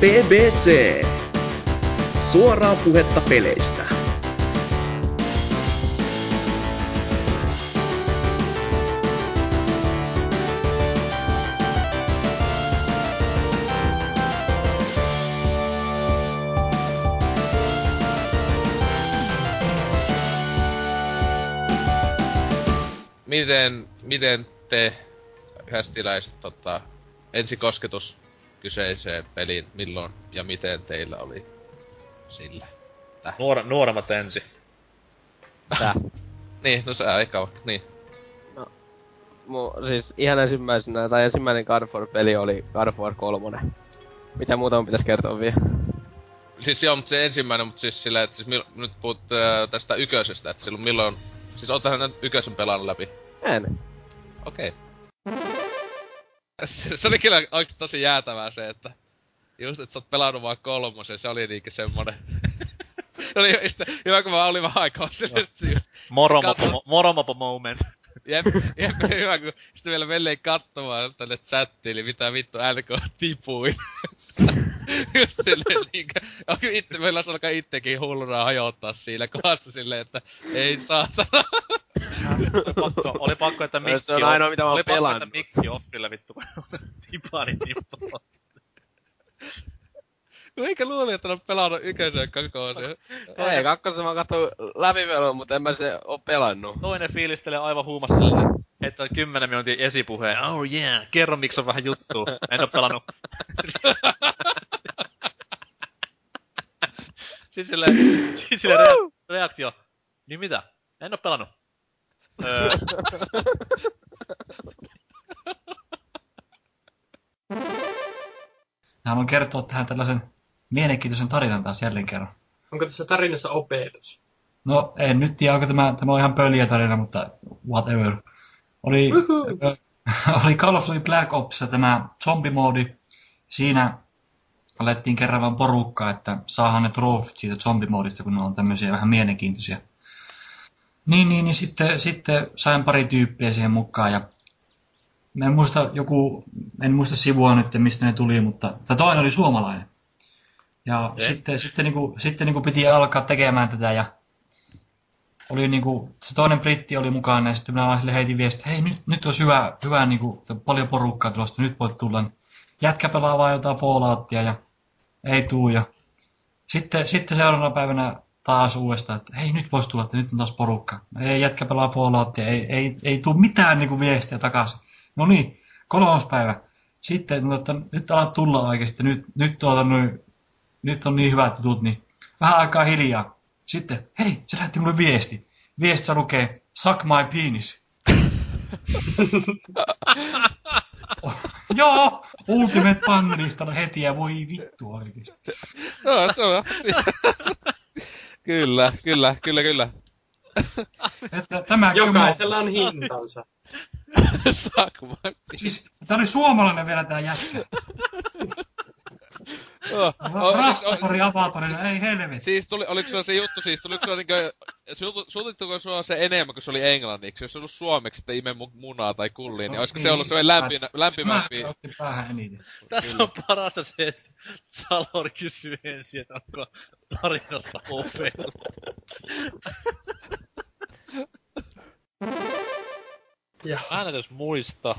BBC. Suoraa puhetta peleistä. Miten, miten te hästiläiset tota, ensikosketus kyseiseen peliin, milloin ja miten teillä oli sillä? Nuor, nuoremmat ensi. Tää. Niin, no sä eka, niin. Mu, siis ihan ensimmäisenä, tai ensimmäinen God of War-peli oli God of War 3. Mitä muuta mun pitäisi kertoa vielä? Siis joo, mutta se ensimmäinen, mutta siis silleen, että siis mil, nyt puhut äh, tästä yköisestä, että silloin milloin... Siis oottehan nyt yköisen pelannut läpi? En. Okei. Se, se oli kyllä oikeesti tosi jäätävää se, että... Just, että sä oot pelannut vaan kolmosen, se oli niinkin semmonen... se oli just, hyvä, kun mä olin vähän aikaa no. just... Moromopo, Katso- moromopo moment. Jep, jep, hyvä, kun sitten vielä velleen katsomaan tänne chattiin, eli mitä vittu LK tipuin. Just silleen niinkö, onko itse, meillä alkaa itsekin hulluna hajottaa siinä kohdassa silleen, että ei saatana. Oli pakko, oli pakko että mikki Se on ainoa, mitä mä oon Oli pakko, pelannut. että mikki offille vittu, kun tipani tippaa. Eikä luuli, että on pelannut yköisen kakoosia. Ei, kakkosen mä katsoin läpipelun, mutta en mä sitä oo pelannut. Toinen fiilistelee aivan huumassa silleen, heittää 10 minuutin esipuheen. Oh yeah, kerro miksi on vähän juttu. En oo pelannut. Sitten silleen, sit silleen tähän tällaisen mielenkiintoisen tarinan taas jälleen kerran. Onko tässä tarinassa opetus? No, en nyt tiedä, onko tämä, tämä on ihan pöliä tarina, mutta whatever. Oli, Uhu. ö, oli Call of Duty Black Ops tämä zombimoodi. Siinä alettiin kerran vaan porukkaa, että saahan ne trofit siitä zombimoodista, kun ne on tämmöisiä vähän mielenkiintoisia. Niin, niin, niin sitten, sitten sain pari tyyppiä siihen mukaan ja en muista joku, en muista sivua nyt, mistä ne tuli, mutta tai toinen oli suomalainen. Ja Okei. sitten, sitten, niinku, sitten niinku piti alkaa tekemään tätä ja oli niinku, se toinen britti oli mukana ja sitten minä vaan sille heitin viestiä, että hei nyt, nyt olisi hyvä, hyvä niinku, paljon porukkaa tulosta, nyt voit tulla. Jätkä pelaa vaan jotain Falloutia ja ei tuu ja sitten, sitten seuraavana päivänä taas uudestaan, että hei nyt voisi tulla, että nyt on taas porukka. Ei jätkä pelaa Falloutia, ei, ei, ei tuu mitään niinku viestiä takaisin. No niin, kolmas päivä. Sitten, no, että nyt alat tulla oikeasti, nyt, nyt, tuota, noin, nyt on niin hyvät jutut, niin vähän aikaa hiljaa. Sitten, hei, se lähetti mulle viesti. Viestissä lukee, suck my penis. Joo, Ultimate Panelista heti ja voi vittu oikeesti. No, se on. kyllä, kyllä, kyllä, kyllä. Että tämä Jokaisella on hintansa. Sakma. Siis, tää oli suomalainen vielä tää jätkä. Oh, oh, Rastafari avatorina, ei helvetti. Siis tuli, oliko sulla se juttu siis, tuliko sulla niinkö, sultittuko sulla se enemmän, kun se oli englanniksi? Jos se ollut suomeksi, että ime mu- munaa tai kulliin, niin olisiko se ollut sellainen lämpi, lämpimämpi? Mä otti päähän eniten. tässä on parasta se, että Salor kysyy ensin, että onko tarinassa opetus. Ja. Mä en edes muista,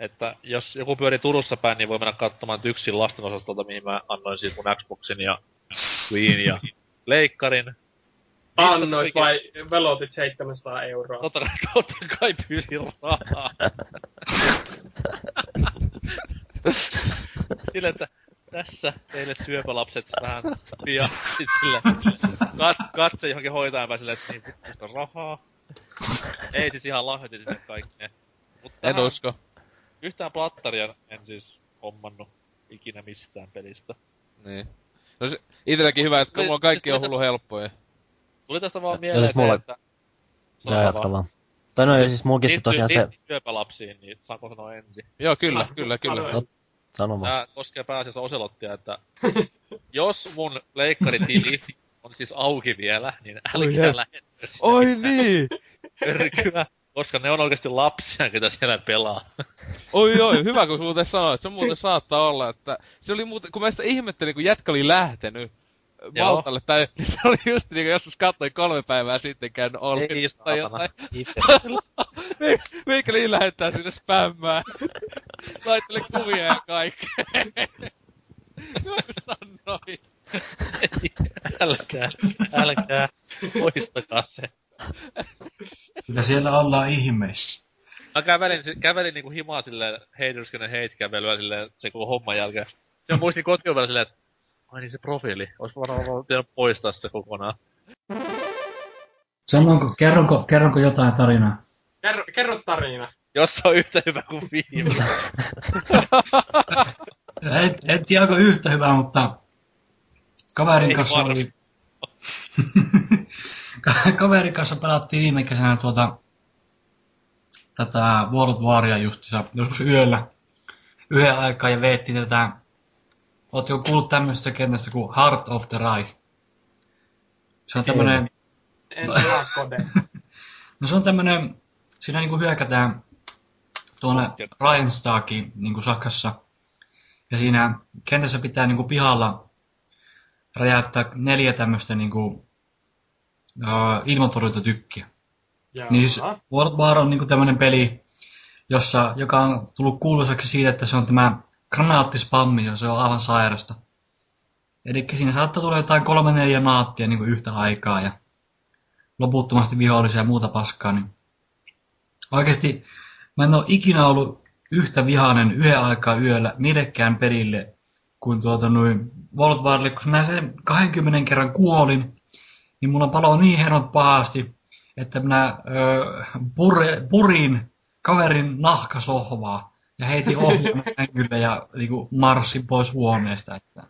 että jos joku pyörii Turussa päin, niin voi mennä katsomaan Tyksin lastenosastolta, mihin mä annoin siitä mun Xboxin ja Wien ja Leikkarin. Annoit vai velotit 700 euroa? Totta kai, totta kai pyysin rahaa. Sille, että tässä teille syöpälapset vähän pian sit sille kat, katse johonkin hoitajan pääselle, että niin rahaa. Ei siis ihan lahjoitin sinne kaikki ne. Mutta En usko. Yhtään plattaria en siis hommannut ikinä mistään pelistä. Niin. No se, itelläkin hyvä, että mulla kaikki on hullu helppoja. Tuli tästä vaan Ja mieleen, siis mulla- että... Joo, jatka vaan. Tai no, ja siis muukin se tosiaan se, syöpälapsiin, niin saanko sanoa ensin? Joo, kyllä, kyllä, kyllä. No. sano vaan. Tää koskee pääasiassa Oselottia, että jos mun leikkaritili on siis auki vielä, niin Oi älkää sinne Oi niin! Pörkyä. Koska ne on oikeesti lapsia, ketä siellä pelaa. Oi oi, hyvä kun muuten sanoit. Se muuten saattaa olla, että se oli muuten, kun mä sitä ihmettelin, kun jätkä oli lähtenyt Joo. Maltalle, tai niin se oli just niin kuin joskus katsoin kolme päivää sitten käynyt Ei, tai saatana. jotain. Itse. Me- Meikäli lähettää sinne spämmää. Laittele kuvia ja kaikkea. Älkää, älkää, poistakaa se. Kyllä siellä ollaan ihmeissä. Mä kävelin, kävelin niinku himaa silleen heityrskönen heitkävelyä silleen se koko homman jälkeen. Ja muistin kotiovella silleen, että ai niin se profiili, ois varmaan pitänyt poistaa se kokonaan. Sanonko, kerronko, kerronko jotain tarinaa? Kerro, kerro tarina. Jos se on yhtä hyvä kuin viime. En, en tiedä, onko yhtä hyvä, mutta kaverin Ei kanssa oli... Ka- kaverin kanssa pelattiin viime kesänä tuota tätä World Waria justissa joskus yöllä yhden aikaa ja veetti tätä Oletko kuullut tämmöistä kentästä kuin Heart of the Reich? Se on tämmönen, En tiedä kode. no se on tämmönen, siinä niinku hyökätään tuonne Rheinstaakiin niinku Saksassa. Ja siinä kentässä pitää niinku pihalla räjäyttää neljä tämmöistä niinku uh, ilmatorjuntatykkiä. Jaa. Niin siis World War on niinku tämmönen peli, jossa, joka on tullut kuuluisaksi siitä, että se on tämä granaattispammi, ja se on aivan sairasta. Eli siinä saattaa tulla jotain kolme neljä naattia niin yhtä aikaa ja loputtomasti vihollisia ja muuta paskaa. Niin oikeasti mä en ole ikinä ollut yhtä vihainen yhden aikaa yöllä millekään pelille kuin tuota noin World Warille, kun mä sen 20 kerran kuolin, niin mulla palo niin hermot pahasti, että minä ö, pure, purin kaverin nahkasohvaa ja heitin ohjaamme sängylle ja niinku, marssin pois huoneesta. Että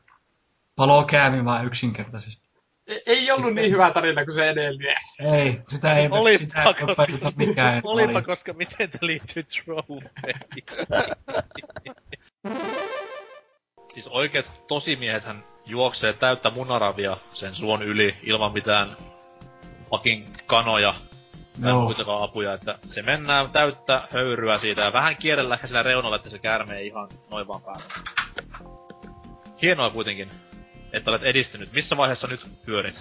palo kävi vaan yksinkertaisesti. Ei, ei ollut niin hyvä tarina kuin se edellinen. Ei, sitä ei, Olipa, sitä ei koska- opeteta mikään. Olipa, Oli. koska miten te liittyy trofeihin. siis oikeet tosimiehethän juoksee täyttä munaravia sen suon yli ilman mitään fucking kanoja tai Joo. muitakaan apuja, että se mennään täyttä höyryä siitä ja vähän kierrellä ehkä sillä reunalla, että se käärme ei ihan noin vaan päälle. Hienoa kuitenkin, että olet edistynyt. Missä vaiheessa nyt pyörit?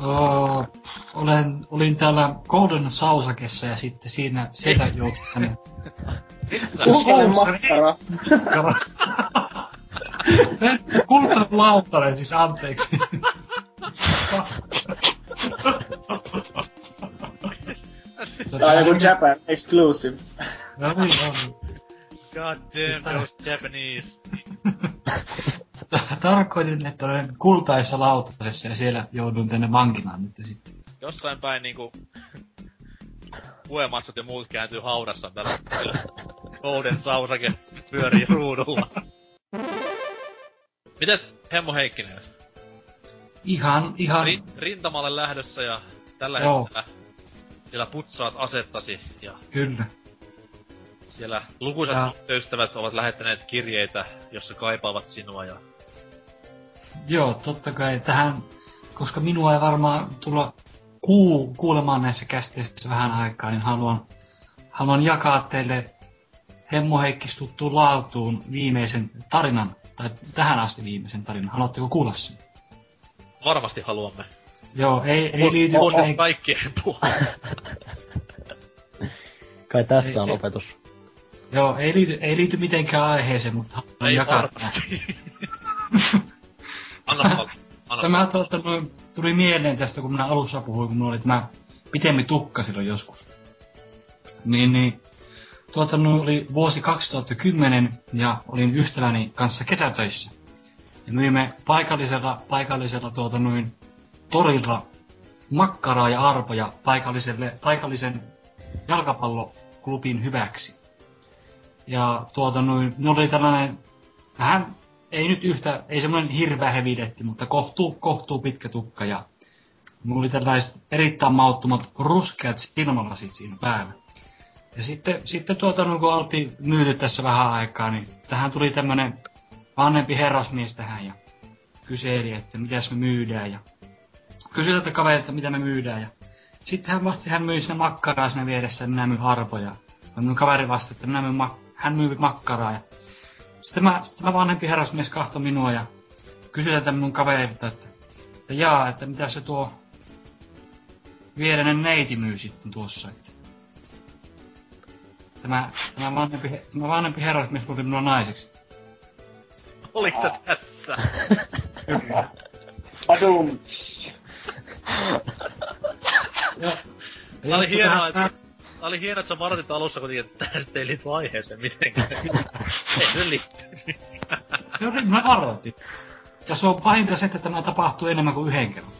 Oh, olen, olin täällä Golden Sausakessa ja sitten siinä, joutui tänne Kultainen makkara. Kultainen lautare, siis anteeksi. Tää on joku Japan exclusive. No niin, on. God Siis damn those Japanese. Tarkoitin, että olen kultaisessa lautasessa ja siellä joudun tänne vankilaan nyt sitten. Jossain päin niinku... Puemassat ja muut kääntyy haudassa tällä. Golden sausake pyörii ruudulla. Mites Hemmo Heikkinen? Ihan, ihan, Ri- rintamalle lähdössä ja tällä Joo. hetkellä siellä putsaat asettasi ja kyllä. siellä lukuisat Ja- ystävät ovat lähettäneet kirjeitä, jossa kaipaavat sinua ja Joo, totta kai tähän, koska minua ei varmaan tulla kuu, kuulemaan näissä kästeissä vähän aikaa, niin haluan, haluan jakaa teille Hemmo Heikkis tuttuun laatuun viimeisen tarinan, tai tähän asti viimeisen tarinan. Haluatteko kuulla sen? varmasti haluamme. Joo, ei, ei liity on mitenkään- kaikkien. Kai tässä on Ei- opetus. Joo, ei liity, ei liity mitenkään aiheeseen, mutta haluan Ei jakaa. Anna palaa. Anna Tämä tuota, tuli mieleen tästä, kun minä alussa puhuin, kun minulla oli tämä pitemmi tukka silloin joskus. Niin, niin tuota, noin oli vuosi 2010 ja olin ystäväni kanssa kesätöissä. Ja myimme paikallisella, paikallisella tuota, noin, torilla makkaraa ja arpoja paikalliselle, paikallisen jalkapalloklubin hyväksi. Ja tuota noin, ne oli tällainen vähän ei nyt yhtä, ei semmoinen hirveä heviletti, mutta kohtuu, kohtuu pitkä tukka ja mulla oli tällaiset erittäin mauttomat ruskeat silmälasit siinä päällä. Ja sitten, sitten tuota, no, kun oltiin myyty tässä vähän aikaa, niin tähän tuli tämmönen vanhempi herrasmies tähän ja kyseli, että mitäs me myydään ja kysyi tältä kaverilta, mitä me myydään ja sitten hän vastasi, hän myi sinne makkaraa siinä vieressä, niin minä myin. Ja minun kaveri vastasi, että minä myin mak- hän myi makkaraa. Ja sitten mä, sitten mä vanhempi herrasmies kahto minua ja kysyi tätä minun kaverilta, että, että jaa, että mitä se tuo viereinen neiti myy sitten tuossa, että Tämä, tämä, vanhempi, tämä vanhempi herrasmies tuli minua naiseksi. Oliko se tässä? Kyllä. Padum. Ja, Tää oli hienoa, että, tää oli hienoa, että sä varoitit alussa kuitenkin, että tästä ei liity aiheeseen mitenkään. ei se liitty. Joo, niin mä varoitin. Ja se on pahinta se, että tämä tapahtuu enemmän kuin yhden kerran.